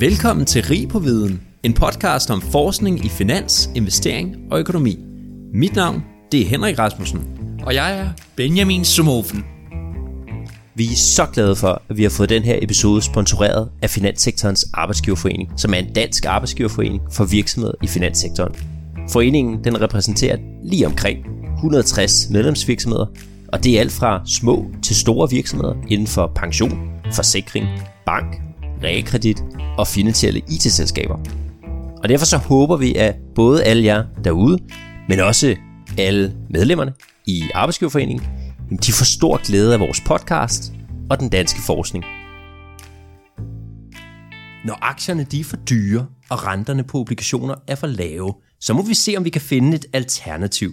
Velkommen til Rig på Viden, en podcast om forskning i finans, investering og økonomi. Mit navn, det er Henrik Rasmussen. Og jeg er Benjamin Sumofen. Vi er så glade for, at vi har fået den her episode sponsoreret af Finanssektorens Arbejdsgiverforening, som er en dansk arbejdsgiverforening for virksomheder i finanssektoren. Foreningen den repræsenterer lige omkring 160 medlemsvirksomheder, og det er alt fra små til store virksomheder inden for pension, forsikring, bank, realkredit og finansielle IT-selskaber. Og derfor så håber vi, at både alle jer derude, men også alle medlemmerne i Arbejdsgiverforeningen, de får stor glæde af vores podcast og den danske forskning. Når aktierne de er for dyre, og renterne på obligationer er for lave, så må vi se, om vi kan finde et alternativ.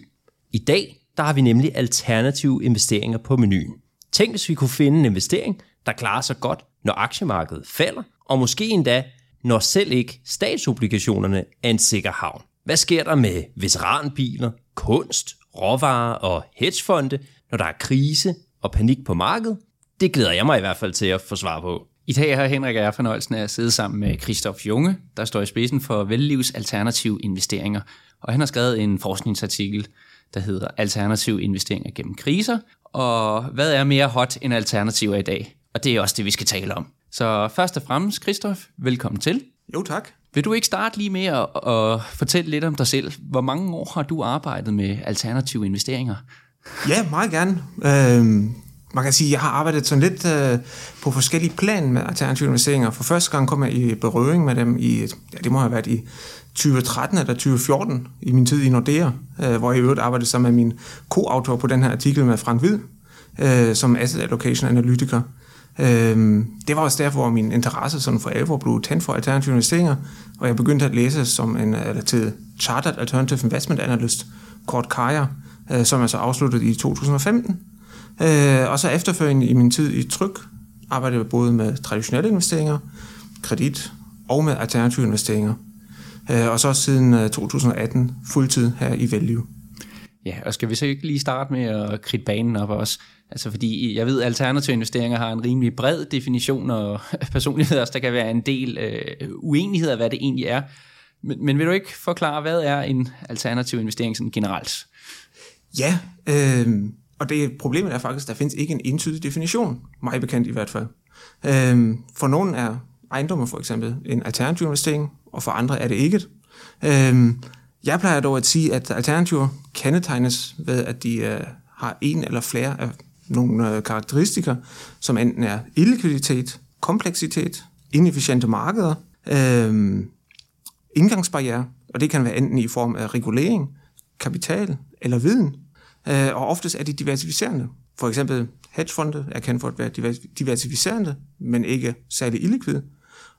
I dag der har vi nemlig alternative investeringer på menuen. Tænk, hvis vi kunne finde en investering, der klarer sig godt, når aktiemarkedet falder, og måske endda, når selv ikke statsobligationerne er en sikker havn. Hvad sker der med veteranbiler, kunst, råvarer og hedgefonde, når der er krise og panik på markedet? Det glæder jeg mig i hvert fald til at få svar på. I dag har Henrik og jeg fornøjelsen af at sidde sammen med Christoph Junge, der står i spidsen for Vellivs Alternative Investeringer. Og han har skrevet en forskningsartikel, der hedder Alternative Investeringer gennem kriser. Og hvad er mere hot end alternativer i dag? Og det er også det, vi skal tale om. Så først og fremmest, Christoph, velkommen til. Jo, tak. Vil du ikke starte lige med at, at fortælle lidt om dig selv? Hvor mange år har du arbejdet med alternative investeringer? Ja, meget gerne. Øhm, man kan sige, at jeg har arbejdet sådan lidt øh, på forskellige plan med alternative investeringer. For første gang kom jeg i berøring med dem i, ja, det må have været i 2013 eller 2014, i min tid i Nordea, øh, hvor jeg i øvrigt arbejdede sammen med min co-autor på den her artikel med Frank Hvid, øh, som asset allocation analytiker. Øhm, det var også derfor, hvor min interesse sådan for alvor blev tændt for alternative investeringer, og jeg begyndte at læse som en, eller til Chartered Alternative Investment Analyst, kort KAJA, øh, som jeg så afsluttede i 2015. Øh, og så efterfølgende i min tid i Tryk, arbejdede jeg både med traditionelle investeringer, kredit og med alternative investeringer. Øh, og så siden øh, 2018 fuldtid her i Value. Ja, og skal vi så ikke lige starte med at kridte banen op også? Altså fordi jeg ved, at alternative investeringer har en rimelig bred definition, og personlighed også, der kan være en del øh, uenighed af, hvad det egentlig er. Men, men vil du ikke forklare, hvad er en alternativ investering sådan generelt? Ja, øh, og det problemet er faktisk, at der findes ikke en entydig definition, mig bekendt i hvert fald. Øh, for nogen er ejendomme for eksempel en alternativ investering, og for andre er det ikke. Øh, jeg plejer dog at sige, at alternativer kendetegnes ved, at de øh, har en eller flere af nogle øh, karakteristikker, som enten er illikviditet, kompleksitet, inefficiente markeder, øh, indgangsbarriere, og det kan være enten i form af regulering, kapital eller viden, øh, og oftest er de diversificerende. For eksempel hedgefonde er kendt for at være diversificerende, men ikke særlig illikvide.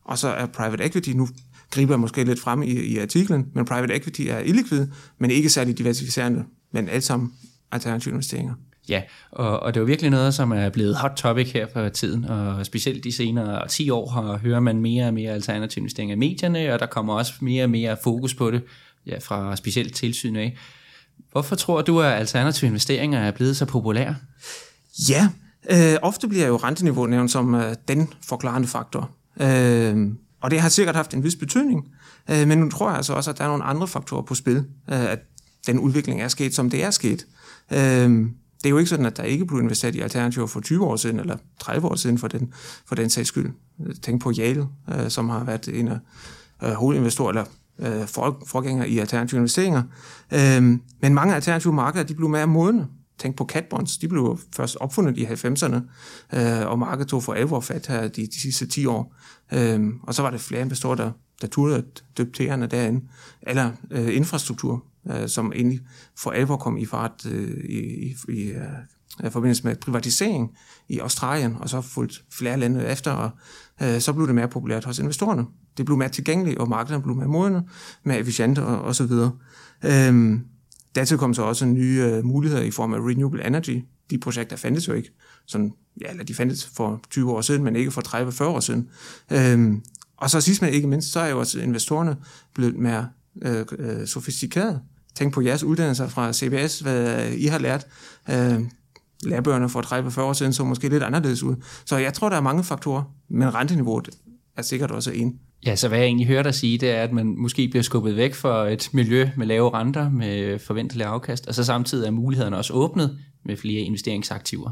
Og så er private equity, nu griber jeg måske lidt frem i, i artiklen, men private equity er illikvid, men ikke særlig diversificerende, men alt sammen alternative investeringer. Ja, og, og det er jo virkelig noget, som er blevet hot topic her for tiden, og specielt de senere 10 år har, hører man mere og mere alternative investeringer i medierne, og der kommer også mere og mere fokus på det ja, fra specielt tilsyn af. Hvorfor tror du, at alternative investeringer er blevet så populære? Ja, øh, ofte bliver jo renteniveauet nævnt som øh, den forklarende faktor. Øh, og det har sikkert haft en vis betydning, øh, men nu tror jeg altså også, at der er nogle andre faktorer på spil, øh, at den udvikling er sket, som det er sket. Øh, det er jo ikke sådan, at der ikke blev investeret i alternativer for 20 år siden, eller 30 år siden for den, for den sags skyld. Tænk på Yale, øh, som har været en af øh, hovedinvestorer, eller øh, for, forgænger i alternative investeringer. Øh, men mange alternative markeder, de blev mere modne. Tænk på catbonds, de blev først opfundet i 90'erne, øh, og markedet tog for alvor fat her de, de sidste 10 år. Øh, og så var det flere investorer, der, der turde at døbe derinde. Eller øh, infrastruktur, øh, som endelig for alvor kom i fart øh, i, i, øh, i forbindelse med privatisering i Australien, og så fulgt flere lande efter, og øh, så blev det mere populært hos investorerne. Det blev mere tilgængeligt, og markederne blev mere modne, mere efficiente og, og så videre. Øhm, dertil kom så også nye øh, muligheder i form af renewable energy. De projekter fandtes jo ikke. Sådan, ja, eller de fandtes for 20 år siden, men ikke for 30-40 år siden. Øhm, og så sidst men ikke mindst, så er jo også investorerne blevet mere øh, øh, sofistikeret. Tænk på jeres uddannelser fra CBS, hvad I har lært. Øh, lærebøgerne for 30-40 år siden så måske lidt anderledes ud. Så jeg tror, der er mange faktorer, men renteniveauet er sikkert også en. Ja, så hvad jeg egentlig hører dig sige, det er, at man måske bliver skubbet væk fra et miljø med lave renter, med forventelige afkast, og så samtidig er mulighederne også åbnet med flere investeringsaktiver.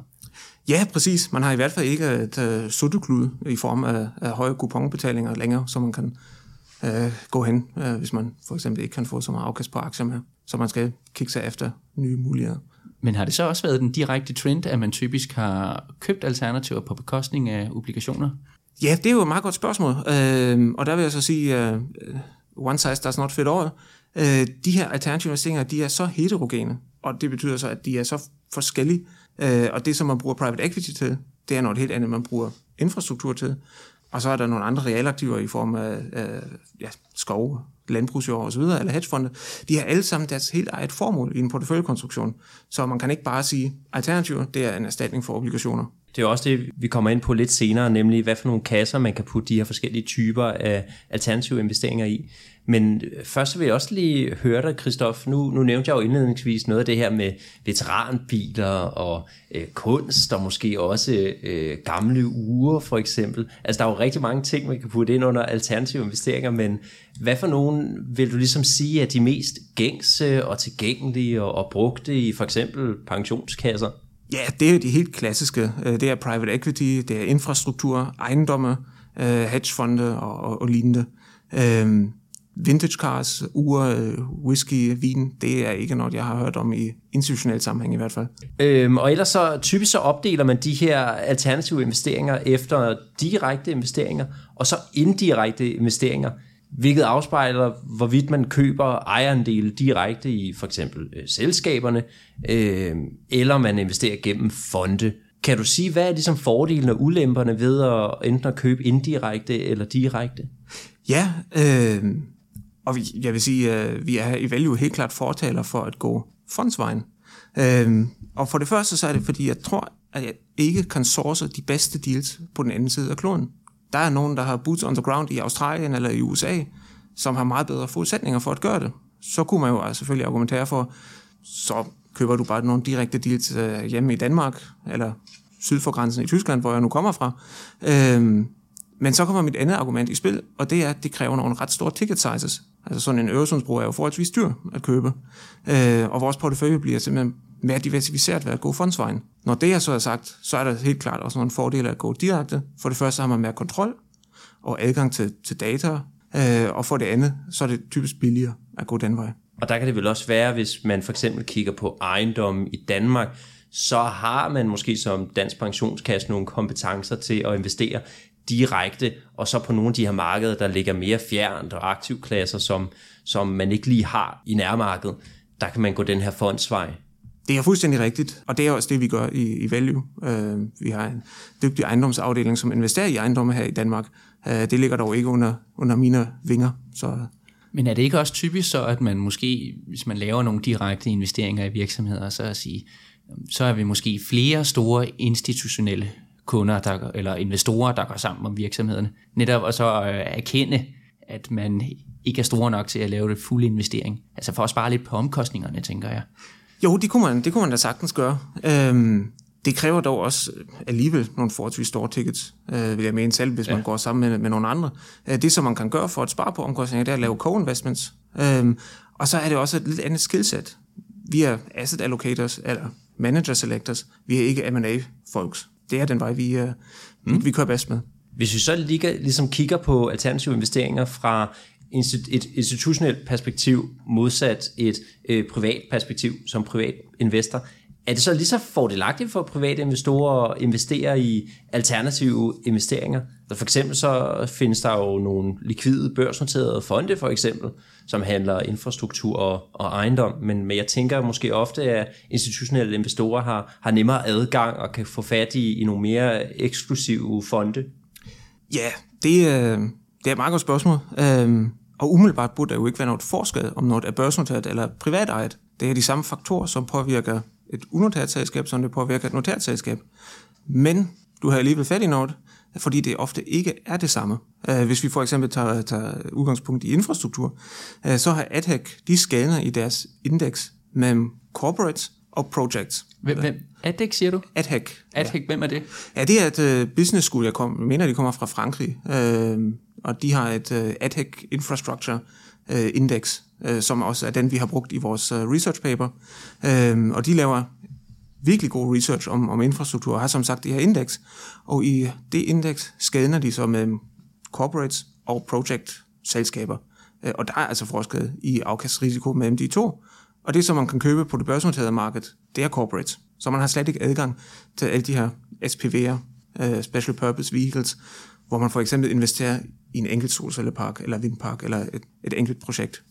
Ja, præcis. Man har i hvert fald ikke et uh, sutteklud i form af, af høje kuponbetalinger længere, så man kan uh, gå hen, uh, hvis man for eksempel ikke kan få så meget afkast på aktier med. Så man skal kigge sig efter nye muligheder. Men har det så også været den direkte trend, at man typisk har købt alternativer på bekostning af obligationer? Ja, det er jo et meget godt spørgsmål. Uh, og der vil jeg så sige, uh, one size does not fit all. Uh, de her alternative investeringer, de er så heterogene, og det betyder så, at de er så forskellige. Uh, og det, som man bruger private equity til, det er noget helt andet, man bruger infrastruktur til. Og så er der nogle andre realaktiver i form af af ja, skov, landbrugsjord osv., eller hedgefonde. De har alle sammen deres helt eget formål i en porteføljekonstruktion. Så man kan ikke bare sige, alternativer, det er en erstatning for obligationer. Det er også det, vi kommer ind på lidt senere, nemlig hvad for nogle kasser, man kan putte de her forskellige typer af alternative investeringer i. Men øh, først vil jeg også lige høre dig, Christoph. Nu, nu nævnte jeg jo indledningsvis noget af det her med veteranbiler og øh, kunst, og måske også øh, gamle ure for eksempel. Altså der er jo rigtig mange ting, man kan putte ind under alternative investeringer, men hvad for nogen vil du ligesom sige er de mest gængse og tilgængelige og, og brugte i for eksempel pensionskasser? Ja, det er jo de helt klassiske. Øh, det er private equity, det er infrastruktur, ejendomme, øh, hedgefonde og, og, og lignende. Øhm, vintage cars, ure, whisky, vin, det er ikke noget, jeg har hørt om i institutionel sammenhæng i hvert fald. Øhm, og ellers så typisk så opdeler man de her alternative investeringer efter direkte investeringer, og så indirekte investeringer, hvilket afspejler, hvorvidt man køber ejerandele direkte i for eksempel øh, selskaberne, øh, eller man investerer gennem fonde. Kan du sige, hvad er ligesom fordelene og ulemperne ved at enten at købe indirekte eller direkte? Ja, øh, og vi, jeg vil sige, at vi er i Value helt klart fortaler for at gå fondsvejen. Øh, og for det første så er det, fordi jeg tror, at jeg ikke kan source de bedste deals på den anden side af kloden. Der er nogen, der har boots on the ground i Australien eller i USA, som har meget bedre forudsætninger for at gøre det. Så kunne man jo altså selvfølgelig argumentere for, så køber du bare nogle direkte deals øh, hjemme i Danmark, eller syd for grænsen i Tyskland, hvor jeg nu kommer fra. Øhm, men så kommer mit andet argument i spil, og det er, at det kræver nogle ret store ticket sizes. Altså sådan en Øresundsbro er jo forholdsvis dyr at købe. Øh, og vores portefølje bliver simpelthen mere diversificeret ved at gå fondsvejen. Når det er så er sagt, så er der helt klart også nogle fordele at gå direkte. For det første har man mere kontrol og adgang til, til data, øh, og for det andet, så er det typisk billigere at gå den vej. Og der kan det vel også være, hvis man for eksempel kigger på ejendommen i Danmark, så har man måske som dansk pensionskasse nogle kompetencer til at investere direkte, og så på nogle af de her markeder, der ligger mere fjernt og aktivklasser, som, som man ikke lige har i nærmarkedet, der kan man gå den her fondsvej. Det er fuldstændig rigtigt, og det er også det, vi gør i, i Value. Uh, vi har en dygtig ejendomsafdeling, som investerer i ejendomme her i Danmark. Uh, det ligger dog ikke under, under mine vinger. Så. Men er det ikke også typisk så, at man måske, hvis man laver nogle direkte investeringer i virksomheder, så at sige, så er vi måske flere store institutionelle kunder der, eller investorer, der går sammen om virksomhederne. Netop og så øh, erkende, at man ikke er store nok til at lave det fulde investering. Altså for at spare lidt på omkostningerne, tænker jeg. Jo, det kunne man, det kunne man da sagtens gøre. Øhm, det kræver dog også alligevel nogle forholdsvis store tickets, øh, vil jeg mene selv, hvis ja. man går sammen med, med nogle andre. Øh, det, som man kan gøre for at spare på omkostninger, det er at lave co-investments. Øhm, og så er det også et lidt andet skillset. Vi er asset allocators, eller manager selectors. Vi er ikke M&A-folks. Det er den vej, vi, uh, mm. vi kører bedst med. Hvis vi så lige, ligesom kigger på alternative investeringer fra et institutionelt perspektiv modsat et øh, privat perspektiv som privat investor, er det så lige så fordelagtigt for private investorer at investere i alternative investeringer? Altså for eksempel så findes der jo nogle likvide børsnoterede fonde for eksempel, som handler infrastruktur og, og ejendom, men, men jeg tænker måske ofte, at institutionelle investorer har, har nemmere adgang og kan få fat i, i nogle mere eksklusive fonde. Ja, det, øh, det er et meget godt spørgsmål. Øh, og umiddelbart burde der jo ikke være noget forskel, om noget er børsnoteret eller privat ejet. Det er de samme faktorer, som påvirker et unoteret selskab, som det påvirker et noteret selskab. Men du har alligevel fat i noget, fordi det ofte ikke er det samme. Uh, hvis vi for eksempel tager, tager udgangspunkt i infrastruktur, uh, så har AdHack, de scanner i deres indeks mellem corporates og projects. Hvem, hvem? ADEC, siger du? AdHack. ADEC, ja. hvem er det? Ja, det er et uh, business school, jeg, kom, mener, de kommer fra Frankrig, uh, og de har et uh, AdHack Infrastructure øh, Index, øh, som også er den, vi har brugt i vores øh, research paper. Øh, og de laver virkelig god research om, om infrastruktur, og har som sagt det her indeks, og i det indeks skædner de så med corporates og project-selskaber. Øh, og der er altså forsket i afkastrisiko mellem de to, og det, som man kan købe på det børsnoterede marked, det er corporates. Så man har slet ikke adgang til alle de her SPV'er, øh, Special Purpose Vehicles, hvor man for eksempel investerer i en enkelt solcellepark, eller vindpark, eller et, et enkelt projekt.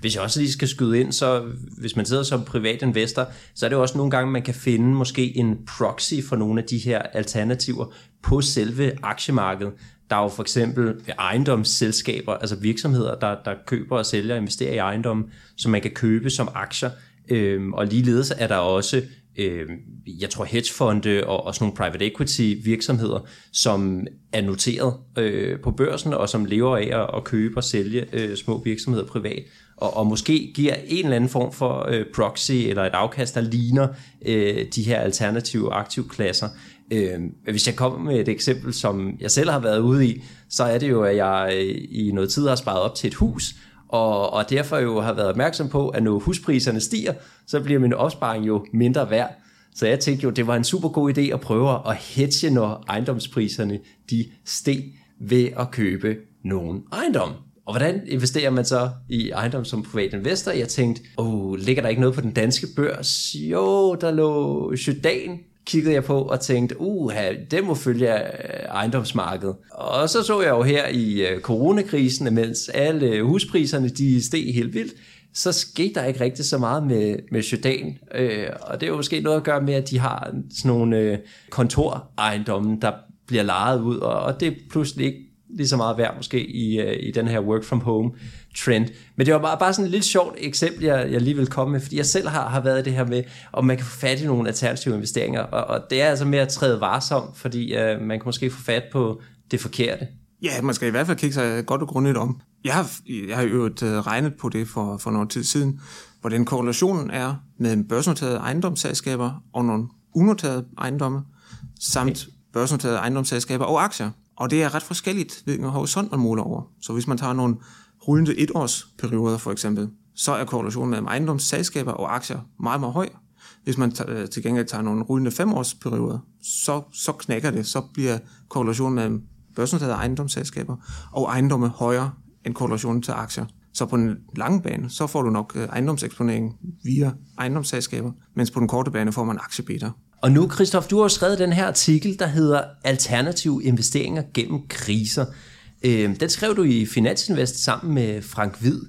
Hvis jeg også lige skal skyde ind, så hvis man sidder som privat investor, så er det jo også nogle gange, man kan finde måske en proxy for nogle af de her alternativer på selve aktiemarkedet. Der er jo for eksempel ejendomsselskaber, altså virksomheder, der, der køber og sælger og investerer i ejendom, som man kan købe som aktier. Øhm, og ligeledes er der også øh, jeg tror hedgefonde og, og sådan nogle private equity virksomheder, som er noteret øh, på børsen og som lever af at, at købe og sælge øh, små virksomheder privat og, og måske giver en eller anden form for øh, proxy eller et afkast, der ligner øh, de her alternative aktivklasser. Øh, hvis jeg kommer med et eksempel, som jeg selv har været ude i, så er det jo, at jeg øh, i noget tid har sparet op til et hus, og, og derfor jo har været opmærksom på, at når huspriserne stiger, så bliver min opsparing jo mindre værd. Så jeg tænkte jo, det var en super god idé at prøve at hedge, når ejendomspriserne de steg ved at købe nogen ejendom. Og hvordan investerer man så i ejendom som privat investor? Jeg tænkte, oh, ligger der ikke noget på den danske børs? Jo, der lå Jordan, kiggede jeg på og tænkte, uha, det må følge øh, ejendomsmarkedet. Og så så jeg jo her i øh, coronakrisen, mens alle huspriserne de steg helt vildt, så skete der ikke rigtig så meget med, med Sjødan. Øh, og det er jo måske noget at gøre med, at de har sådan nogle øh, kontorejendomme, der bliver lejet ud, og, og det er pludselig ikke lige så meget værd måske i, øh, i den her work from home trend. Men det var bare, bare sådan et lidt sjovt eksempel, jeg, jeg lige vil komme med, fordi jeg selv har, har været i det her med, om man kan få fat i nogle alternative investeringer, og, og det er altså med at træde varsom, fordi uh, man kan måske få fat på det forkerte. Ja, man skal i hvert fald kigge sig godt og grundigt om. Jeg har, jeg har jo øh, regnet på det for, for noget tid siden, hvordan korrelationen er med børsnoterede ejendomsselskaber og nogle unoterede ejendomme, samt børsnoterede ejendomsselskaber og aktier. Og det er ret forskelligt, hvilken horisont man måler over. Så hvis man tager nogle rullende etårsperioder for eksempel, så er korrelationen mellem ejendomsselskaber og aktier meget, meget høj. Hvis man øh, til gengæld tager nogle rullende femårsperioder, så, så knækker det. Så bliver korrelationen mellem børsnoterede ejendomsselskaber og ejendomme højere end korrelationen til aktier. Så på den lange bane, så får du nok øh, ejendomseksponering via ejendomsselskaber, mens på den korte bane får man aktiebeta. Og nu, Christoph, du har skrevet den her artikel, der hedder Alternative investeringer gennem kriser. Øh, den skrev du i Finansinvest sammen med Frank Hvid.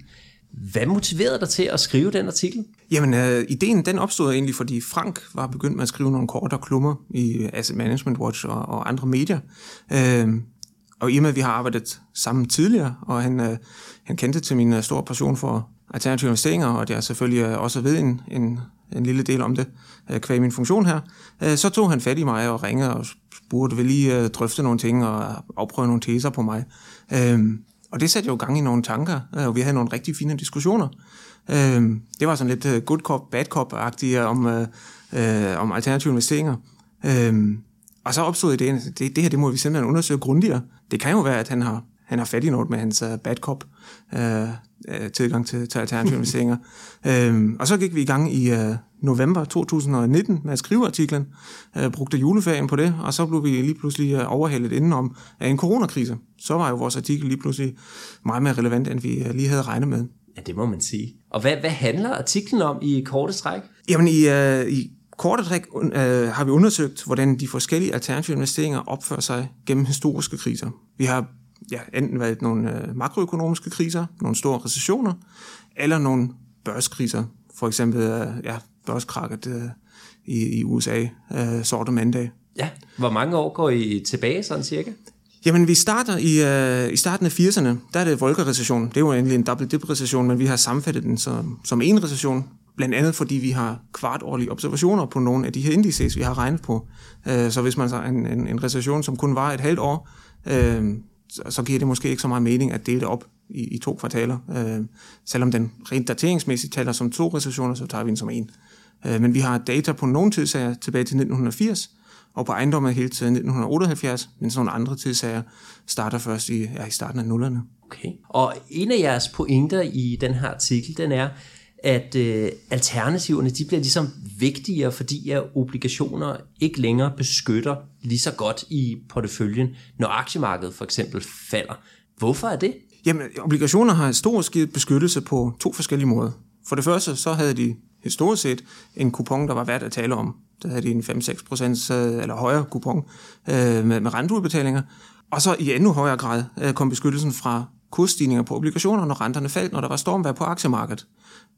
Hvad motiverede dig til at skrive den artikel? Jamen, øh, ideen den opstod egentlig, fordi Frank var begyndt med at skrive nogle kortere klummer i øh, Asset Management Watch og, og andre medier. Øh, og i og med, at vi har arbejdet sammen tidligere, og han, øh, han kendte til min øh, store passion for alternative investeringer, og jeg selvfølgelig øh, også ved en, en en lille del om det, øh, kvæg min funktion her, øh, så tog han fat i mig og ringede og burde vi lige øh, drøfte nogle ting og afprøve nogle teser på mig. Øhm, og det satte jo gang i nogle tanker, øh, og vi havde nogle rigtig fine diskussioner. Øhm, det var sådan lidt øh, good cop, bad cop-agtigt øh, om, om alternative investeringer. Øhm, og så opstod ideen, det, det her det må vi simpelthen undersøge grundigere. Det kan jo være, at han har, han har fat i noget med hans bad cop øh, tilgang til, til alternative investeringer. Øhm, og så gik vi i gang i øh, november 2019 med at skrive artiklen, øh, brugte juleferien på det, og så blev vi lige pludselig øh, overhældet indenom af en coronakrise. Så var jo vores artikel lige pludselig meget mere relevant, end vi øh, lige havde regnet med. Ja, det må man sige. Og hvad, hvad handler artiklen om i korte træk? Jamen i, øh, i korte træk øh, har vi undersøgt, hvordan de forskellige alternative investeringer opfører sig gennem historiske kriser. Vi har ja, enten været nogle øh, makroøkonomiske kriser, nogle store recessioner, eller nogle børskriser, for eksempel øh, ja, børskrakket øh, i, i USA, øh, sorte mandag. Ja, hvor mange år går I tilbage sådan cirka? Jamen, vi starter i, øh, i starten af 80'erne, der er det Volcker-recession. Det er jo egentlig en double dip recession, men vi har sammenfattet den som, som en recession, blandt andet fordi vi har kvartårlige observationer på nogle af de her indices, vi har regnet på. Øh, så hvis man har en, en, en recession, som kun var et halvt år, øh, så, giver det måske ikke så meget mening at dele det op i, i to kvartaler. Øh, selvom den rent dateringsmæssigt taler som to recessioner, så tager vi den som en. Øh, men vi har data på nogle tidsager tilbage til 1980, og på ejendommen helt til 1978, men sådan nogle andre tidsager starter først i, ja, i starten af nullerne. Okay. Og en af jeres pointer i den her artikel, den er, at øh, alternativerne de bliver ligesom vigtigere, fordi at obligationer ikke længere beskytter lige så godt i porteføljen, når aktiemarkedet for eksempel falder. Hvorfor er det? Jamen, obligationer har historisk skidt beskyttelse på to forskellige måder. For det første, så havde de historisk set en kupon, der var værd at tale om. Der havde de en 5-6% eller højere kupon øh, med, med renteudbetalinger. Og så i endnu højere grad øh, kom beskyttelsen fra kursstigninger på obligationer, når renterne faldt, når der var stormvær på aktiemarkedet.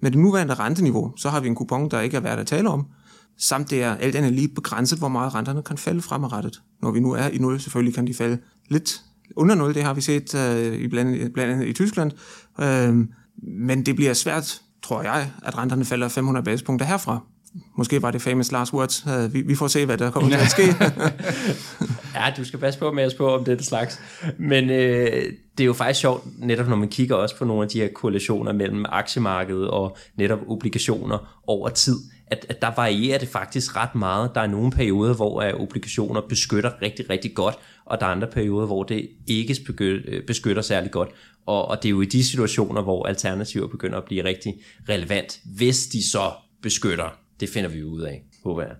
Med det nuværende renteniveau, så har vi en kupon, der ikke er værd at tale om, samt det er alt andet lige begrænset, hvor meget renterne kan falde fremadrettet. Når vi nu er i 0, selvfølgelig kan de falde lidt under 0, det har vi set øh, i blandt, blandt andet i Tyskland, øh, men det bliver svært, tror jeg, at renterne falder 500 basispunkter herfra. Måske var det famous last words. Vi, vi får se, hvad der kommer til at ske. ja, du skal passe på med at spørge om det slags. Men øh, det er jo faktisk sjovt, netop når man kigger også på nogle af de her korrelationer mellem aktiemarkedet og netop obligationer over tid, at, at der varierer det faktisk ret meget. Der er nogle perioder, hvor obligationer beskytter rigtig, rigtig godt, og der er andre perioder, hvor det ikke øh, beskytter særlig godt. Og, og det er jo i de situationer, hvor alternativer begynder at blive rigtig relevant, hvis de så beskytter. Det finder vi ud af, håber jeg.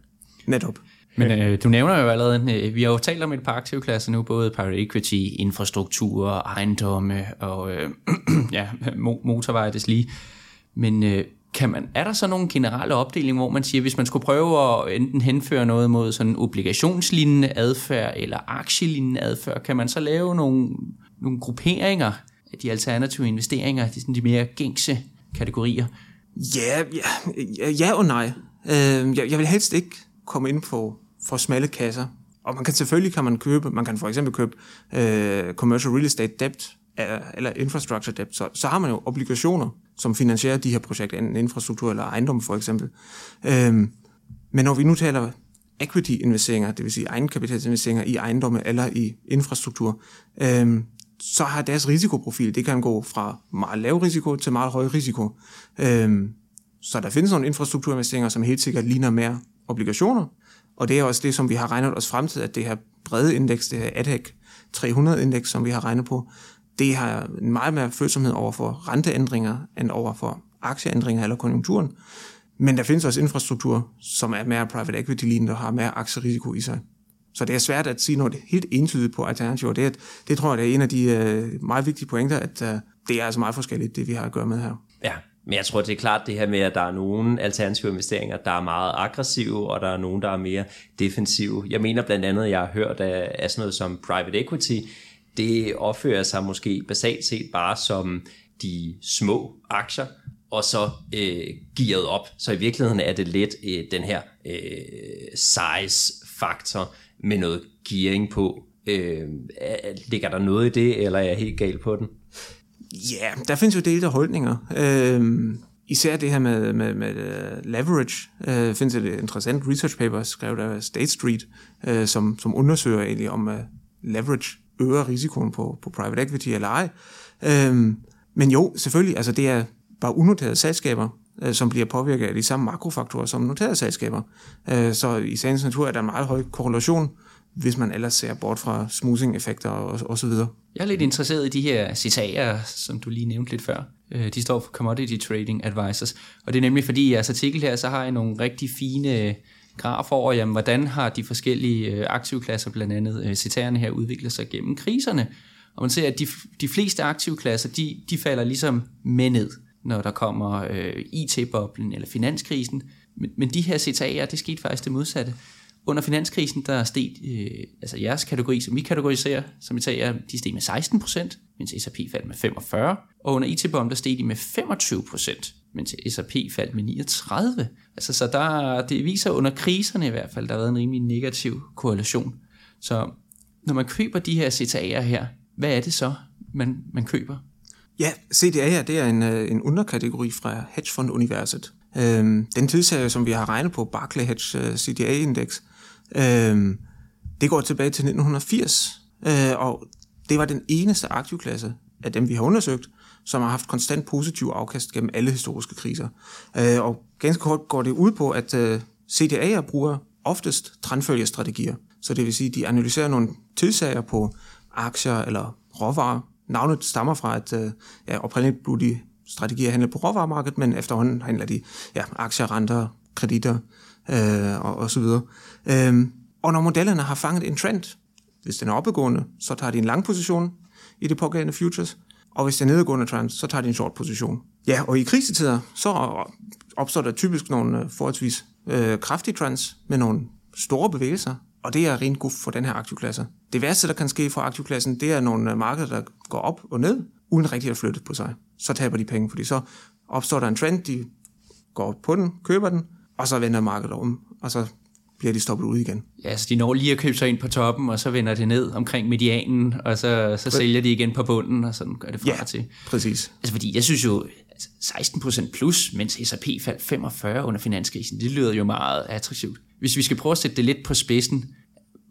Netop. Men øh, du nævner jo allerede, øh, vi har jo talt om et par aktivklasser nu, både private equity, infrastruktur, ejendomme og øh, ja, motorveje lige. Men øh, kan man, er der så nogle generelle opdeling, hvor man siger, hvis man skulle prøve at enten henføre noget mod sådan obligationslignende adfærd eller aktielignende adfærd, kan man så lave nogle, nogle grupperinger af de alternative investeringer, de, sådan de mere gængse kategorier? Ja, ja, ja og nej. Øh, jeg, jeg vil helst ikke komme ind på for smalle kasser. Og man kan selvfølgelig kan man købe, man kan for eksempel købe øh, commercial real estate debt, eller infrastructure debt, så, så har man jo obligationer, som finansierer de her projekter, enten infrastruktur eller ejendom for eksempel. Øhm, men når vi nu taler equity-investeringer, det vil sige egenkapitalinvesteringer i ejendomme eller i infrastruktur, øhm, så har deres risikoprofil, det kan gå fra meget lav risiko til meget høj risiko. Øhm, så der findes nogle infrastrukturinvesteringer, som helt sikkert ligner mere obligationer, og det er også det, som vi har regnet os frem til, at det her brede indeks, det her ADHEC 300-indeks, som vi har regnet på, det har en meget mere følsomhed over for renteændringer, end over for aktieændringer eller konjunkturen. Men der findes også infrastruktur, som er mere private equity lignende og har mere aktierisiko i sig. Så det er svært at sige noget helt entydigt på alternativer. Det, det tror jeg, det er en af de øh, meget vigtige pointer, at øh, det er altså meget forskelligt, det vi har at gøre med her. Ja, men jeg tror, det er klart det her med, at der er nogle alternative investeringer, der er meget aggressive, og der er nogle, der er mere defensive. Jeg mener blandt andet, at jeg har hørt af, af sådan noget som private equity, det opfører sig måske basalt set bare som de små aktier, og så øh, gearet op. Så i virkeligheden er det lidt øh, den her øh, size-faktor med noget gearing på. Øh, ligger der noget i det, eller er jeg helt gal på den? Ja, der findes jo delte holdninger. Øh, især det her med, med, med øh, leverage. Øh, findes et interessant research paper, skrevet af State Street, øh, som, som undersøger egentlig om uh, leverage øger risikoen på, på private equity eller ej. Øh, men jo, selvfølgelig, altså det er bare unoterede selskaber, øh, som bliver påvirket af de samme makrofaktorer som noterede selskaber. Øh, så i sagens natur er der en meget høj korrelation, hvis man ellers ser bort fra smoothing-effekter og, og så videre. Jeg er lidt interesseret i de her citater, som du lige nævnte lidt før. Øh, de står for Commodity Trading Advisors, og det er nemlig fordi i jeres artikel her, så har jeg nogle rigtig fine øh, graf over, jamen, hvordan har de forskellige øh, aktivklasser, blandt andet citaterne citærerne her, udviklet sig gennem kriserne. Og man ser, at de, de fleste aktivklasser, de, de falder ligesom med ned, når der kommer øh, IT-boblen eller finanskrisen. Men, men de her CTA'er, det skete faktisk det modsatte. Under finanskrisen, der steg, øh, altså jeres kategori, som vi kategoriserer som CTA'er, de steg med 16%, mens S&P faldt med 45%, og under IT-boblen, der steg de med 25% mens S&P faldt med 39. Altså, så der, det viser under kriserne i hvert fald, der har været en rimelig negativ korrelation. Så når man køber de her CTA'er her, hvad er det så, man, man køber? Ja, CDA'er, det er en, øh, en underkategori fra hedgefonduniverset. Øhm, den tidserie, som vi har regnet på, Barclay Hedge øh, CDA-indeks, øhm, det går tilbage til 1980, øh, og det var den eneste aktivklasse af dem, vi har undersøgt, som har haft konstant positiv afkast gennem alle historiske kriser. Øh, og ganske kort går det ud på, at øh, CDA'er bruger oftest trendfølgerstrategier. Så det vil sige, at de analyserer nogle tilsager på aktier eller råvarer. Navnet stammer fra, at øh, ja, oprindeligt blev de strategier handlet på råvaremarkedet, men efterhånden handler de ja, aktier, renter, kreditter øh, og, og så videre. Øhm, og når modellerne har fanget en trend, hvis den er opadgående, så tager de en lang position i det pågældende futures, og hvis det er nedadgående trend, så tager de en short position. Ja, og i krisetider, så opstår der typisk nogle øh, forholdsvis øh, kraftige trends med nogle store bevægelser, og det er rent guf for den her aktivklasse. Det værste, der kan ske for aktivklassen, det er nogle øh, markeder, der går op og ned, uden rigtig at flytte på sig. Så taber de penge, fordi så opstår der en trend, de går på den, køber den, og så vender markedet om, og så bliver de stoppet ud igen. Ja, så de når lige at købe sig ind på toppen, og så vender det ned omkring medianen, og så, så sælger de igen på bunden, og sådan gør det fra ja, til. præcis. Altså fordi jeg synes jo, 16% altså, plus, mens S&P faldt 45 under finanskrisen, det lyder jo meget attraktivt. Hvis vi skal prøve at sætte det lidt på spidsen,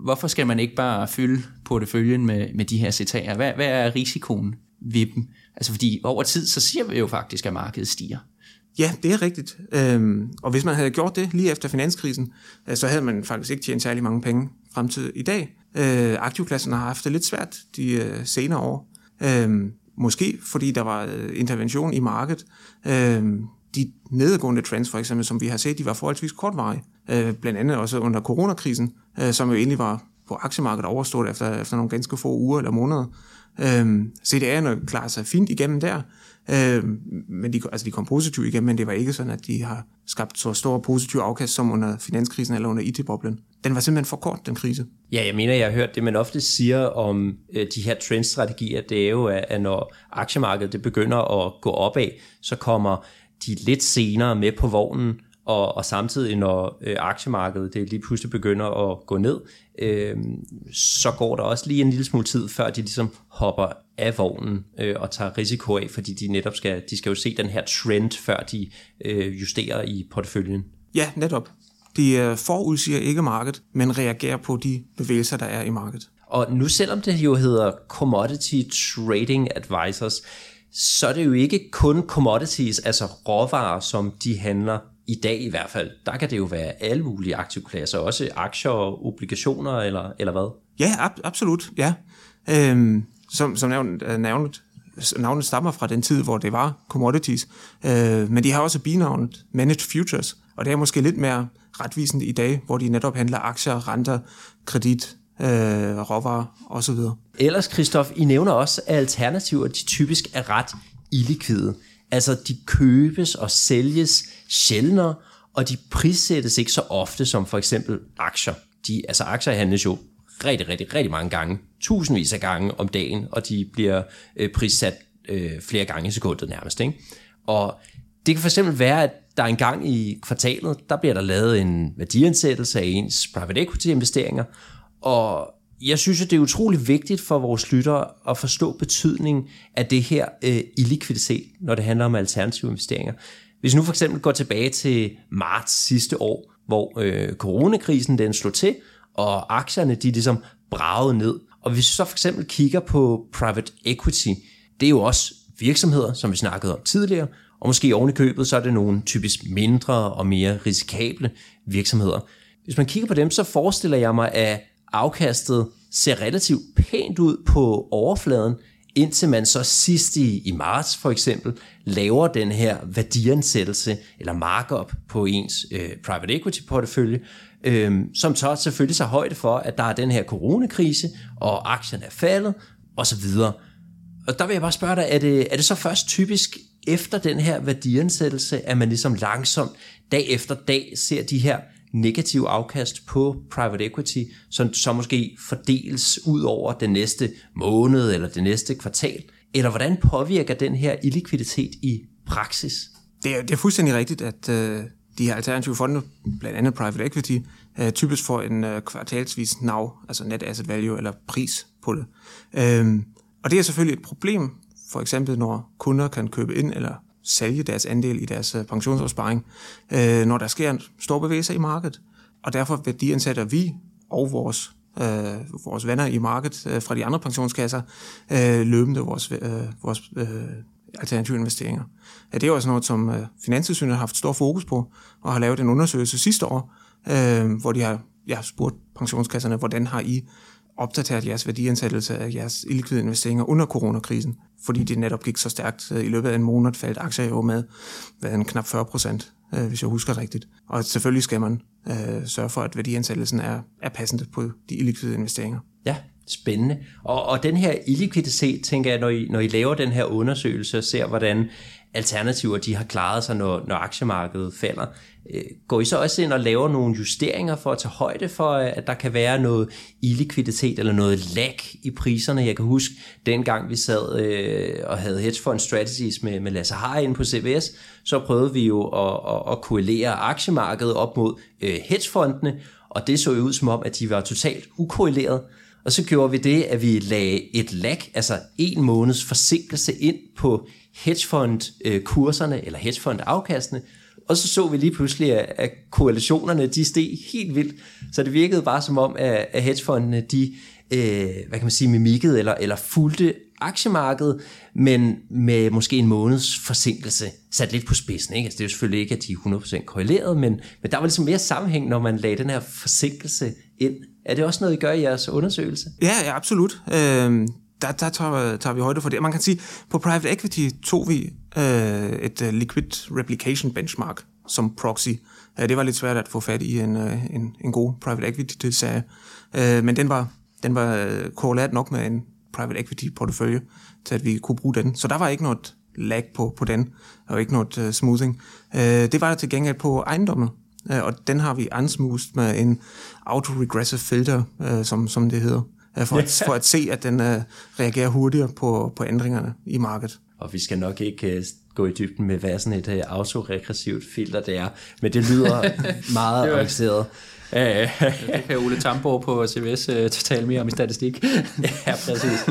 hvorfor skal man ikke bare fylde porteføljen med, med de her citater? Hvad, hvad er risikoen ved dem? Altså fordi over tid, så ser vi jo faktisk, at markedet stiger. Ja, det er rigtigt. Øhm, og hvis man havde gjort det lige efter finanskrisen, øh, så havde man faktisk ikke tjent særlig mange penge frem til i dag. Øh, aktivklasserne har haft det lidt svært de øh, senere år. Øh, måske fordi der var øh, intervention i markedet. Øh, de nedadgående trends, for eksempel, som vi har set, de var forholdsvis kortvarige. Øh, blandt andet også under coronakrisen, øh, som jo egentlig var på aktiemarkedet overstået efter, efter nogle ganske få uger eller måneder. Øhm, CDA'erne klarer sig fint igennem der, Øh, men de, altså de kom positivt igen, men det var ikke sådan, at de har skabt så stor positiv afkast som under finanskrisen eller under IT-boblen. Den var simpelthen for kort, den krise. Ja, jeg mener, jeg har hørt det, man ofte siger om øh, de her trendstrategier, det er jo, at når aktiemarkedet det begynder at gå opad, så kommer de lidt senere med på vognen, og, og samtidig når øh, aktiemarkedet det lige pludselig begynder at gå ned, øh, så går der også lige en lille smule tid, før de ligesom hopper af vognen øh, og tager risiko af, fordi de netop skal, de skal jo se den her trend, før de øh, justerer i porteføljen. Ja, netop. De øh, forudsiger ikke markedet, men reagerer på de bevægelser, der er i markedet. Og nu selvom det jo hedder Commodity Trading Advisors, så er det jo ikke kun commodities, altså råvarer, som de handler i dag i hvert fald. Der kan det jo være alle mulige aktivklasser, også aktier og obligationer, eller, eller hvad? Ja, ab- absolut, ja. Øhm, som, som nævnt, øh, navnet stammer fra den tid, hvor det var commodities, øh, men de har også binavnet Managed Futures, og det er måske lidt mere retvisende i dag, hvor de netop handler aktier, renter, kredit, øh, råvarer osv. Ellers, Christoph, I nævner også, at alternativer de typisk er ret illikvide. Altså, de købes og sælges sjældnere, og de prissættes ikke så ofte som for eksempel aktier. De, altså, aktier handles jo rigtig, rigtig, rigtig mange gange, tusindvis af gange om dagen, og de bliver øh, prissat øh, flere gange i sekundet nærmest. Ikke? Og det kan for eksempel være, at der en gang i kvartalet, der bliver der lavet en værdiansættelse af ens private equity investeringer, og jeg synes, at det er utrolig vigtigt for vores lyttere at forstå betydningen af det her øh, illikviditet, når det handler om alternative investeringer. Hvis nu for eksempel går tilbage til marts sidste år, hvor øh, coronakrisen den slog til, og aktierne de ligesom bragede ned. Og hvis vi så for eksempel kigger på private equity, det er jo også virksomheder, som vi snakkede om tidligere, og måske oven i købet, så er det nogle typisk mindre og mere risikable virksomheder. Hvis man kigger på dem, så forestiller jeg mig, at afkastet ser relativt pænt ud på overfladen, indtil man så sidst i, i marts for eksempel laver den her værdiansættelse eller markup på ens øh, private equity portefølje, øh, som så selvfølgelig så højde for, at der er den her coronakrise, og aktierne er faldet, osv. Og der vil jeg bare spørge dig, er det, er det så først typisk efter den her værdiansættelse, at man ligesom langsomt dag efter dag ser de her negativ afkast på private equity, som så måske fordeles ud over den næste måned eller det næste kvartal? Eller hvordan påvirker den her illikviditet i praksis? Det er, det er fuldstændig rigtigt, at øh, de her alternative fonde, blandt andet private equity, øh, typisk får en øh, kvartalsvis NAV, altså net asset value eller pris på det. Øh, og det er selvfølgelig et problem, for eksempel når kunder kan købe ind eller sælge deres andel i deres øh, pensionsopsparing, øh, når der sker en stor bevægelse i markedet. Og derfor værdiansætter vi og vores, øh, vores venner i markedet øh, fra de andre pensionskasser øh, løbende vores, øh, vores øh, alternative investeringer. Ja, det er også noget, som øh, Finanstilsynet har haft stor fokus på, og har lavet en undersøgelse sidste år, øh, hvor de har ja, spurgt pensionskasserne, hvordan har I opdateret jeres værdiansættelse af jeres illikvide investeringer under coronakrisen, fordi det netop gik så stærkt. Øh, I løbet af en måned faldt aktier jo med hvad, en knap 40 procent, øh, hvis jeg husker rigtigt. Og selvfølgelig skal man øh, sørge for, at værdiansættelsen er, er passende på de illikvide investeringer. Ja, spændende. Og, og den her illikviditet, tænker jeg, når I, når I laver den her undersøgelse og ser, hvordan alternativer de har klaret sig, når, når aktiemarkedet falder, øh, går I så også ind og laver nogle justeringer for at tage højde for, øh, at der kan være noget illikviditet eller noget lag i priserne? Jeg kan huske, dengang vi sad øh, og havde hedge fund strategies med, med Lasse Har inde på CVS, så prøvede vi jo at, at, at korrelere aktiemarkedet op mod øh, hedgefondene, og det så jo ud som om, at de var totalt ukorreleret. Og så gjorde vi det, at vi lagde et lag, altså en måneds forsinkelse ind på hedgefond-kurserne, øh, eller hedgefond-afkastene, og så så vi lige pludselig, at koalitionerne de steg helt vildt. Så det virkede bare som om, at hedgefondene de, øh, hvad kan man sige, mimikkede eller, eller fulgte aktiemarkedet, men med måske en måneds forsinkelse sat lidt på spidsen. Ikke? Altså, det er jo selvfølgelig ikke, at de er 100% korreleret, men, men der var ligesom mere sammenhæng, når man lagde den her forsinkelse ind. Er det også noget, I gør i jeres undersøgelse? Ja, ja absolut. Øh, der, der tager, tager vi højde for det. Man kan sige, på private equity tog vi øh, et uh, liquid replication benchmark som proxy. Ja, det var lidt svært at få fat i en, uh, en, en god private equity-serie, uh, men den var, den var korrelat nok med en private equity-portefølje, til at vi kunne bruge den. Så der var ikke noget lag på, på den, og ikke noget uh, smoothing. Uh, det var der til gengæld på ejendomme, uh, og den har vi unsmoothed med en auto-regressive filter, uh, som, som det hedder, uh, for, at, for at se, at den uh, reagerer hurtigere på, på ændringerne i markedet. Og vi skal nok ikke uh, gå i dybden med, hvad sådan et uh, autoregressivt filter det er, men det lyder meget avanceret. det kan Ole Tamborg på CVS uh, tale mere om i statistik. ja, præcis.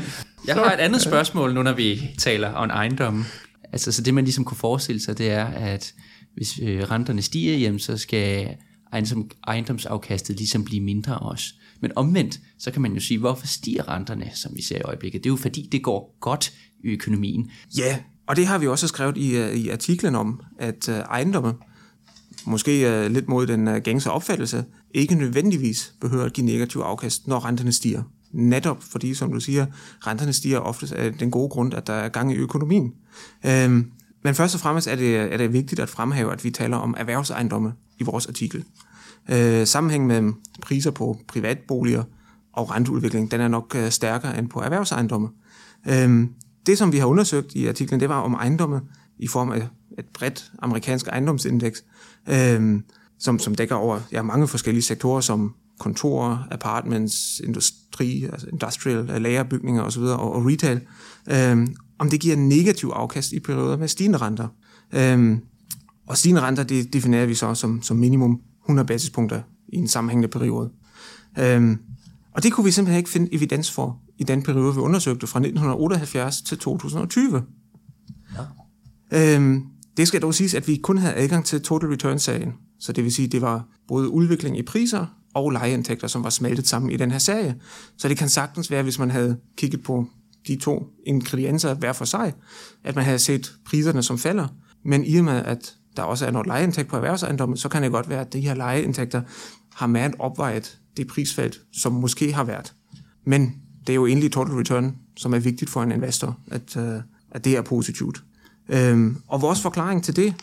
Jeg har et andet spørgsmål nu, når vi taler om ejendommen. Altså, så det man ligesom kunne forestille sig, det er, at hvis øh, renterne stiger, jamen, så skal ejendom, ejendomsafkastet ligesom blive mindre også. Men omvendt, så kan man jo sige, hvorfor stiger renterne, som vi ser i øjeblikket? Det er jo fordi, det går godt i økonomien. Ja, og det har vi også skrevet i, øh, i artiklen om, at øh, ejendomme, måske lidt mod den gængse opfattelse, ikke nødvendigvis behøver at give negativ afkast, når renterne stiger. Netop fordi, som du siger, renterne stiger ofte af den gode grund, at der er gang i økonomien. Øhm, men først og fremmest er det, er det vigtigt at fremhæve, at vi taler om erhvervsejendomme i vores artikel. Øh, sammenhæng med priser på privatboliger og renteudvikling, den er nok øh, stærkere end på erhvervsejendomme. Øh, det, som vi har undersøgt i artiklen, det var om ejendomme i form af et bredt amerikansk ejendomsindeks, øh, som, som dækker over ja, mange forskellige sektorer, som kontorer, apartments, industri, altså industrial, lagerbygninger osv., og, og retail, øh, om det giver negativ afkast i perioder med stigende renter. Øh, og stigende renter, det definerer vi så som, som minimum 100 basispunkter i en sammenhængende periode. Øh, og det kunne vi simpelthen ikke finde evidens for i den periode, vi undersøgte fra 1978 til 2020. Ja. Øhm, det skal dog siges, at vi kun havde adgang til total return-sagen. Så det vil sige, at det var både udvikling i priser og lejeindtægter, som var smeltet sammen i den her serie. Så det kan sagtens være, hvis man havde kigget på de to ingredienser hver for sig, at man havde set priserne som falder. Men i og med, at der også er noget lejeindtægt på erhvervsejendommen, så kan det godt være, at de her lejeindtægter har mere opvejet det prisfald, som måske har været. Men det er jo egentlig total return, som er vigtigt for en investor, at, øh, at det er positivt. Øhm, og vores forklaring til det,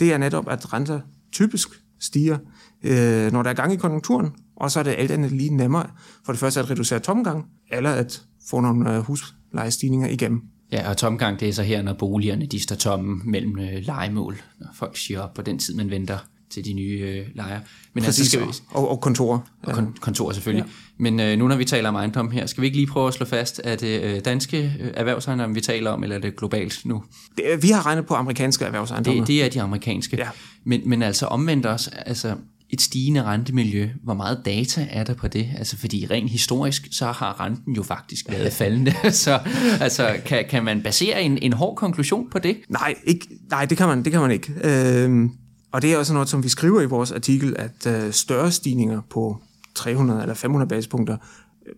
det er netop, at renter typisk stiger, øh, når der er gang i konjunkturen, og så er det alt andet lige nemmere for det første at reducere tomgang, eller at få nogle øh, hus, huslejestigninger igennem. Ja, og tomgang, det er så her, når boligerne de står tomme mellem øh, legemål, når folk siger op på den tid, man venter til de nye øh, lejre. Men Præcis, altså, skal vi, og, og kontorer. Og kon- kontorer selvfølgelig. Ja. Men øh, nu når vi taler om ejendom her, skal vi ikke lige prøve at slå fast, at det øh, danske øh, erhvervsejendomme, vi taler om, eller er det globalt nu? Det, vi har regnet på amerikanske erhvervsejendomme. Det, det er de amerikanske. Ja. Men, men altså omvendt også, altså et stigende rentemiljø, hvor meget data er der på det? Altså fordi rent historisk, så har renten jo faktisk været faldende. så altså, kan, kan man basere en, en hård konklusion på det? Nej, ikke, nej det, kan man, det kan man ikke. Øhm, og det er også noget, som vi skriver i vores artikel, at øh, større stigninger på 300 eller 500 basispunkter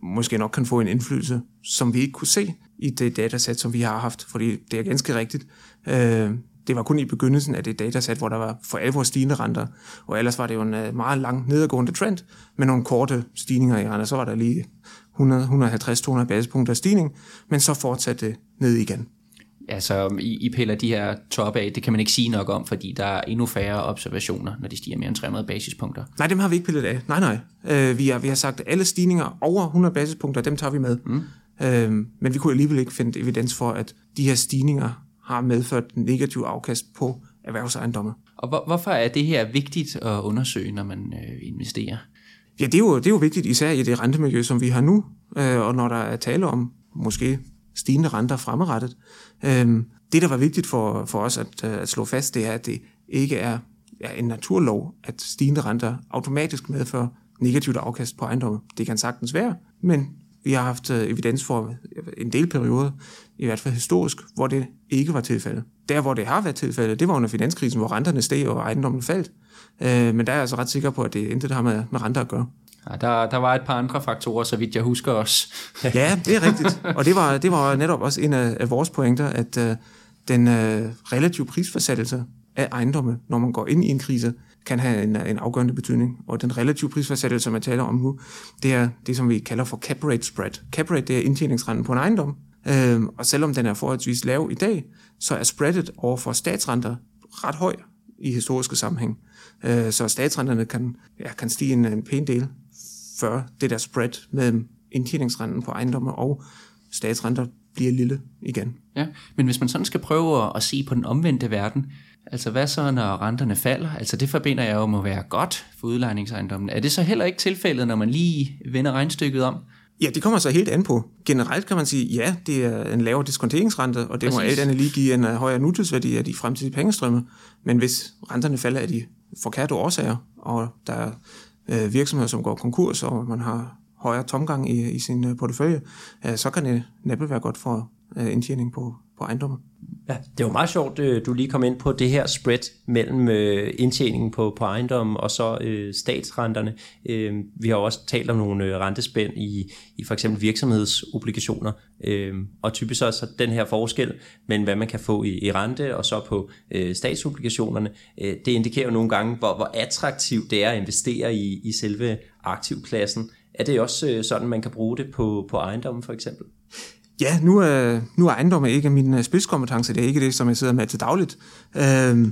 måske nok kan få en indflydelse, som vi ikke kunne se i det datasæt, som vi har haft, fordi det er ganske rigtigt. Øh, det var kun i begyndelsen af det datasæt, hvor der var for alvor stigende renter, og ellers var det jo en øh, meget lang nedadgående trend, med nogle korte stigninger i renter. Så var der lige 150-200 basispunkter stigning, men så fortsatte det ned igen. Altså, I, I piller de her top af, det kan man ikke sige nok om, fordi der er endnu færre observationer, når de stiger mere end 300 basispunkter. Nej, dem har vi ikke pillet af. Nej, nej. Øh, vi, har, vi har sagt, at alle stigninger over 100 basispunkter, dem tager vi med. Mm. Øh, men vi kunne alligevel ikke finde evidens for, at de her stigninger har medført negativ afkast på erhvervsejendomme. Og hvor, hvorfor er det her vigtigt at undersøge, når man øh, investerer? Ja, det er, jo, det er jo vigtigt, især i det rentemiljø, som vi har nu, øh, og når der er tale om måske stigende renter fremadrettet. Øh, det, der var vigtigt for, for os at, at slå fast, det er, at det ikke er, er en naturlov, at stigende renter automatisk medfører negativt afkast på ejendomme. Det kan sagtens være, men vi har haft øh, evidens for en del perioder, i hvert fald historisk, hvor det ikke var tilfældet. Der, hvor det har været tilfældet, det var under finanskrisen, hvor renterne steg og ejendommen faldt. Øh, men der er jeg altså ret sikker på, at det intet har med, med renter at gøre. Ja, der, der var et par andre faktorer, så vidt jeg husker også. ja, det er rigtigt. Og det var, det var netop også en af, af vores pointer, at uh, den uh, relative prisforsættelse af ejendomme, når man går ind i en krise, kan have en, en afgørende betydning. Og den relative prisforsættelse, som jeg taler om nu, det er det, som vi kalder for cap rate spread. Cap rate, det er indtjeningsrenten på en ejendom. Øhm, og selvom den er forholdsvis lav i dag, så er spreadet over for statsrenter ret høj i historiske sammenhæng. Øh, så statsrenterne kan, ja, kan stige en, en pæn del før det der spread mellem indtjeningsrenten på ejendomme og statsrenter bliver lille igen. Ja, men hvis man sådan skal prøve at, at se på den omvendte verden, altså hvad så, når renterne falder? Altså det forbinder jeg jo med at være godt for udlejningsejendommen. Er det så heller ikke tilfældet, når man lige vender regnstykket om? Ja, det kommer så helt an på. Generelt kan man sige, ja, det er en lavere diskonteringsrente, og det Præcis. må alt andet lige give en højere nutidsværdi af de fremtidige pengestrømme. Men hvis renterne falder af de forkerte årsager, og der er øh, virksomheder, som går konkurs, og man har højere tomgang i, i sin øh, portefølje, øh, så kan det næppe være godt for øh, indtjening på, på ejendommen. Ja, det var meget sjovt, øh, du lige kom ind på det her spread mellem øh, indtjeningen på, på ejendommen og så øh, statsrenterne. Øh, vi har også talt om nogle øh, rentespænd i, i for eksempel virksomhedsobligationer, øh, og typisk så den her forskel mellem hvad man kan få i, i rente og så på øh, statsobligationerne, øh, det indikerer jo nogle gange, hvor, hvor attraktivt det er at investere i, i selve aktivklassen. Er det også sådan, man kan bruge det på, på ejendommen for eksempel? Ja, nu er, nu er ejendomme ikke min øh, spidskompetence, det er ikke det, som jeg sidder med til dagligt. Øh,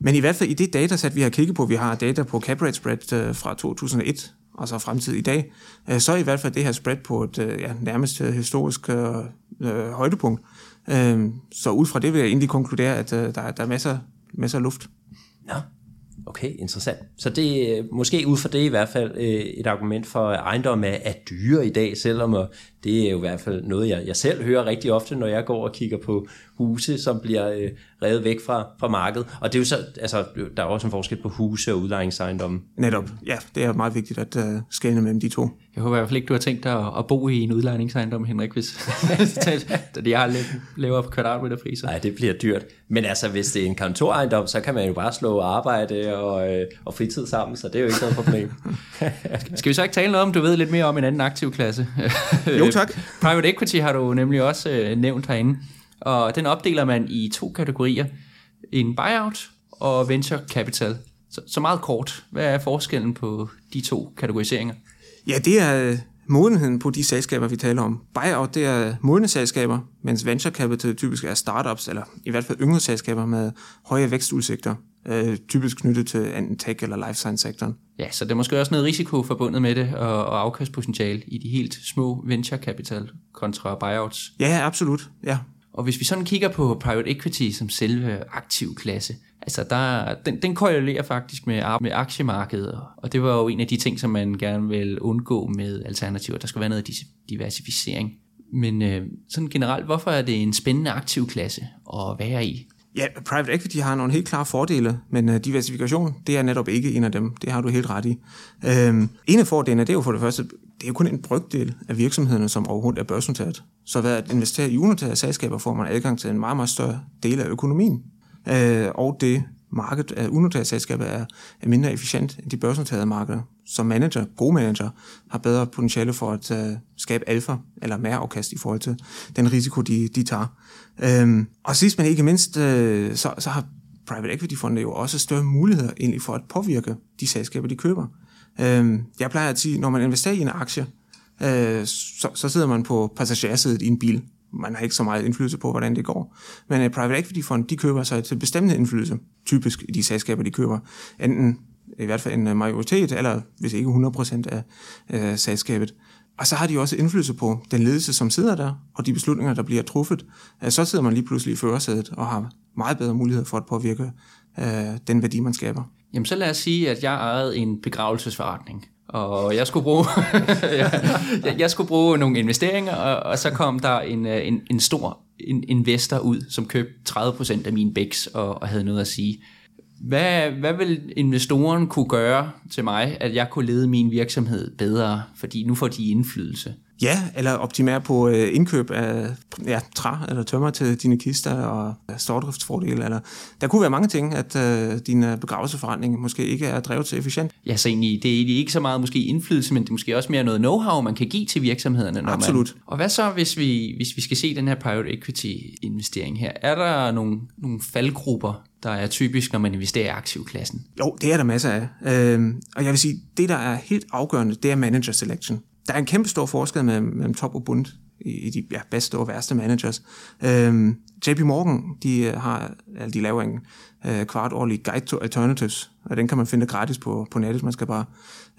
men i hvert fald i det datasæt, vi har kigget på, vi har data på cap rate spread øh, fra 2001, og så fremtid i dag, øh, så er i hvert fald det her spread på et øh, ja, nærmest øh, historisk øh, øh, højdepunkt. Øh, så ud fra det vil jeg egentlig konkludere, at øh, der, der er masser, masser af luft. Ja, Okay, interessant. Så det er måske ud fra det i hvert fald øh, et argument for, at ejendomme er dyre i dag, selvom det er jo i hvert fald noget, jeg, jeg selv hører rigtig ofte, når jeg går og kigger på huse, som bliver øh, revet væk fra, fra markedet. Og det er jo så, altså, der er også en forskel på huse og udlejningsejendomme. Netop, ja, det er meget vigtigt at uh, skelne mellem de to. Jeg håber i hvert fald ikke, du har tænkt dig at, at bo i en udlejningsejendom, Henrik, hvis jeg har lavere kvadratmeterpriser. Nej, det bliver dyrt. Men altså, hvis det er en kontorejendom, så kan man jo bare slå arbejde og, øh, og fritid sammen, så det er jo ikke noget problem. Skal vi så ikke tale noget om, du ved lidt mere om en anden aktiv klasse? jo, tak. Private equity har du nemlig også øh, nævnt herinde. Og den opdeler man i to kategorier. En buyout og venture capital. Så, så meget kort, hvad er forskellen på de to kategoriseringer? Ja, det er øh, modenheden på de selskaber, vi taler om. Buyout, det er modne selskaber, mens venture capital typisk er startups, eller i hvert fald yngre selskaber med høje vækstudsigter, øh, typisk knyttet til enten tech eller life science sektoren. Ja, så der er måske også noget risiko forbundet med det, og, og afkastpotentiale i de helt små venture capital kontra buyouts. Ja, absolut. Ja, og hvis vi sådan kigger på private equity som selve aktiv klasse, altså der, den, den korrelerer faktisk med, med aktiemarkedet, og det var jo en af de ting, som man gerne vil undgå med alternativer. Der skal være noget diversificering. Men øh, sådan generelt, hvorfor er det en spændende aktiv klasse at være i? Ja, private equity har nogle helt klare fordele, men uh, diversifikation, det er netop ikke en af dem. Det har du helt ret i. Uh, en af fordelene, det er jo for det første, det er jo kun en brygdel af virksomhederne, som overhovedet er børsnoteret. Så ved at investere i unoterede selskaber, får man adgang til en meget, meget større del af økonomien. Øh, og det marked af unoterede selskaber er, er mindre efficient end de børsnoterede markeder. som manager, gode manager, har bedre potentiale for at uh, skabe alfa eller mere afkast i forhold til den risiko, de, de tager. Øhm, og sidst men ikke mindst, øh, så, så har private equity fonde jo også større muligheder egentlig for at påvirke de selskaber, de køber. Øh, jeg plejer at sige, når man investerer i en aktie, øh, så, så sidder man på passagersædet i en bil. Man har ikke så meget indflydelse på, hvordan det går. Men øh, private equity fond, de køber sig til bestemmende indflydelse, typisk i de selskaber, de køber. Enten i hvert fald en øh, majoritet, eller hvis ikke 100% af, af selskabet. Og så har de også indflydelse på den ledelse, som sidder der, og de beslutninger, der bliver truffet. Så sidder man lige pludselig i førersædet og har meget bedre mulighed for at påvirke øh, den værdi, man skaber. Jamen så lad os sige, at jeg ejede en begravelsesforretning, og jeg skulle bruge, jeg, jeg skulle bruge nogle investeringer, og, og så kom der en, øh, en, en stor en investor ud, som købte 30% af min bæks og, og havde noget at sige. Hvad, hvad vil investoren kunne gøre til mig, at jeg kunne lede min virksomhed bedre, fordi nu får de indflydelse? Ja, eller optimere på øh, indkøb af ja, træ eller tømmer til dine kister og stordriftsfordele. Eller, der kunne være mange ting, at øh, din øh, begravelsesforretning måske ikke er drevet til efficient. Ja, så egentlig, det er egentlig ikke så meget måske indflydelse, men det er måske også mere noget know-how, man kan give til virksomhederne. Når Absolut. Man, og hvad så, hvis vi, hvis vi skal se den her private equity investering her? Er der nogle, nogle faldgrupper, der er typisk, når man investerer i aktivklassen? Jo, det er der masser af. Øh, og jeg vil sige, det der er helt afgørende, det er manager selection der er en kæmpe stor forskel mellem, mellem top og bund i, i de ja, bedste og værste managers. Øhm, JP Morgan, de, øh, har, altså, de laver en øh, kvartårlig guide to alternatives, og den kan man finde gratis på, på nettet. Man skal bare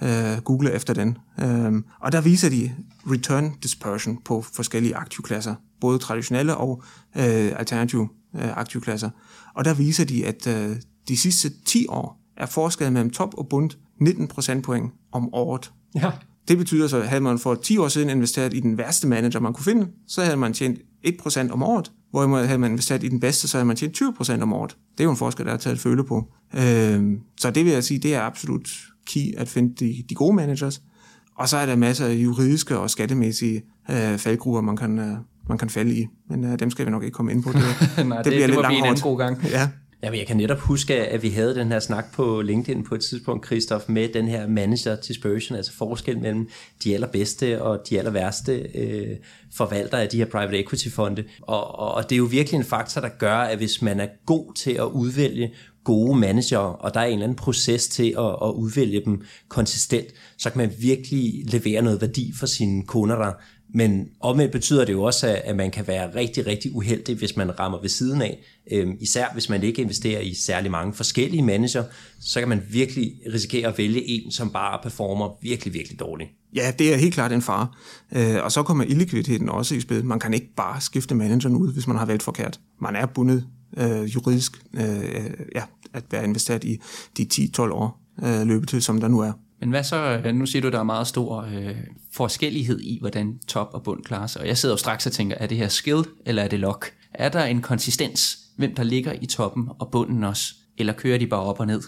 øh, google efter den. Øhm, og der viser de return dispersion på forskellige aktivklasser, både traditionelle og øh, alternative øh, aktivklasser. Og der viser de, at øh, de sidste 10 år er forskellen mellem top og bund 19 procentpoint om året. Ja. Det betyder så, at havde man for 10 år siden investeret i den værste manager, man kunne finde, så havde man tjent 1% om året. Hvorimod havde man investeret i den bedste, så havde man tjent 20% om året. Det er jo en forskel, der er taget føle på. Øh, så det vil jeg sige, det er absolut key at finde de, de gode managers. Og så er der masser af juridiske og skattemæssige øh, faldgrupper, man kan, øh, man kan falde i. Men øh, dem skal vi nok ikke komme ind på. Det, Nej, det, det bliver det lidt langt. en god gang. Ja. Ja, jeg kan netop huske, at vi havde den her snak på LinkedIn på et tidspunkt, Christoph, med den her manager dispersion, altså forskel mellem de allerbedste og de aller værste øh, forvaltere af de her private equity fonde. Og, og det er jo virkelig en faktor, der gør, at hvis man er god til at udvælge gode manager, og der er en eller anden proces til at, at udvælge dem konsistent, så kan man virkelig levere noget værdi for sine kunder, der men omvendt betyder det jo også, at man kan være rigtig, rigtig uheldig, hvis man rammer ved siden af. Øhm, især hvis man ikke investerer i særlig mange forskellige manager, så kan man virkelig risikere at vælge en, som bare performer virkelig, virkelig dårligt. Ja, det er helt klart en fare. Øh, og så kommer illikviditeten også i spil. Man kan ikke bare skifte manageren ud, hvis man har valgt forkert. Man er bundet øh, juridisk øh, øh ja, at være investeret i de 10-12 år øh, løbetid, som der nu er. Men hvad så, øh, nu siger du, at der er meget stor øh, forskellighed i, hvordan top og bund klarer sig. Og jeg sidder jo straks og tænker, er det her skill, eller er det lock? Er der en konsistens, hvem der ligger i toppen og bunden også? Eller kører de bare op og ned?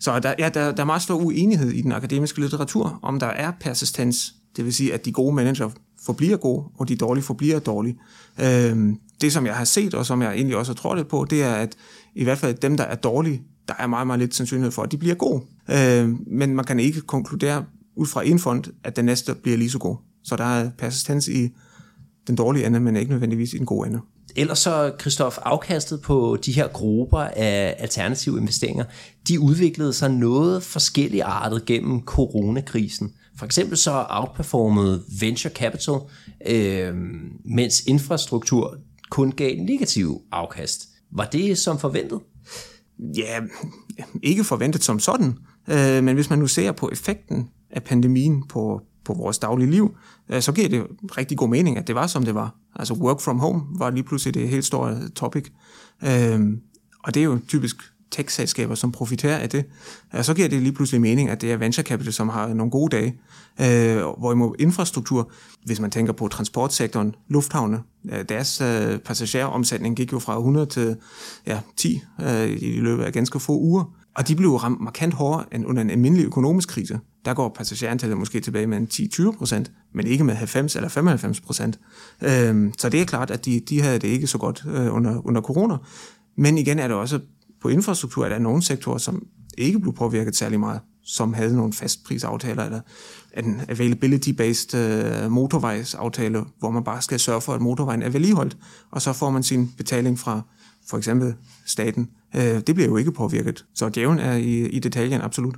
Så der, ja, der, der er meget stor uenighed i den akademiske litteratur, om der er persistens, det vil sige, at de gode manager forbliver gode, og de dårlige forbliver dårlige. Øhm, det, som jeg har set, og som jeg egentlig også har tror lidt på, det er, at i hvert fald dem, der er dårlige, der er meget, meget lidt sandsynlighed for, at de bliver gode. Øh, men man kan ikke konkludere ud fra en fond, at den næste bliver lige så god. Så der er persistens i den dårlige ende, men ikke nødvendigvis i den gode ende. Ellers så, Christoph, afkastet på de her grupper af alternative investeringer, de udviklede sig noget forskellige artet gennem coronakrisen. For eksempel så outperformede venture capital, øh, mens infrastruktur kun gav negativ afkast. Var det som forventet? Ja, ikke forventet som sådan, øh, men hvis man nu ser på effekten af pandemien på, på vores daglige liv, øh, så giver det rigtig god mening, at det var som det var. Altså work from home var lige pludselig det helt store topic. Øh, og det er jo typisk tech-selskaber, som profiterer af det. Og så giver det lige pludselig mening, at det er venture capital, som har nogle gode dage. Øh, hvorimod infrastruktur, hvis man tænker på transportsektoren, lufthavne, øh, deres øh, passageromsætning gik jo fra 100 til ja, 10 øh, i løbet af ganske få uger. Og de blev ramt markant hårdere end under en almindelig økonomisk krise. Der går passagerantallet måske tilbage med 10-20 procent, men ikke med 90 eller 95 procent. Øh, så det er klart, at de, de havde det ikke så godt øh, under, under corona. Men igen er det også på infrastruktur, er der nogle sektorer, som ikke blev påvirket særlig meget, som havde nogle fastprisaftaler eller en availability-based øh, motorvejsaftale, hvor man bare skal sørge for, at motorvejen er vedligeholdt, og så får man sin betaling fra for eksempel staten. Øh, det bliver jo ikke påvirket. Så djævlen er i, i detaljen absolut.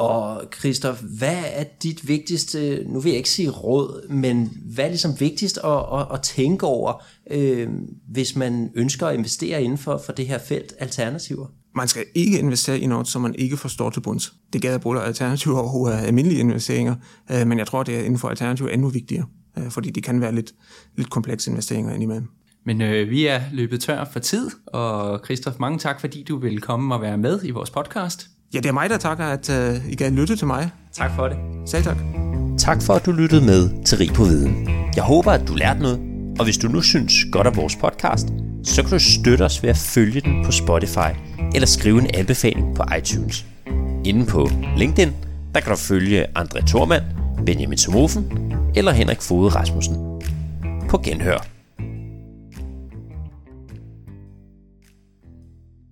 Og Christoph, hvad er dit vigtigste, nu vil jeg ikke sige råd, men hvad er ligesom vigtigst at, at, at tænke over, øh, hvis man ønsker at investere inden for, for det her felt alternativer? Man skal ikke investere i noget, som man ikke forstår til bunds. Det gælder både alternativer og almindelige investeringer, øh, men jeg tror, det er inden for alternativer endnu vigtigere, øh, fordi det kan være lidt, lidt komplekse investeringer indimellem. Men øh, vi er løbet tør for tid, og Christoph, mange tak, fordi du vil komme og være med i vores podcast. Ja, det er mig, der takker, at uh, I kan lytte til mig. Tak for det. Selv tak. Tak for, at du lyttede med til Rig på Viden. Jeg håber, at du lærte noget, og hvis du nu synes godt af vores podcast, så kan du støtte os ved at følge den på Spotify, eller skrive en anbefaling på iTunes. Inden på LinkedIn, der kan du følge André Thormand, Benjamin Somofen eller Henrik Fode Rasmussen. På genhør.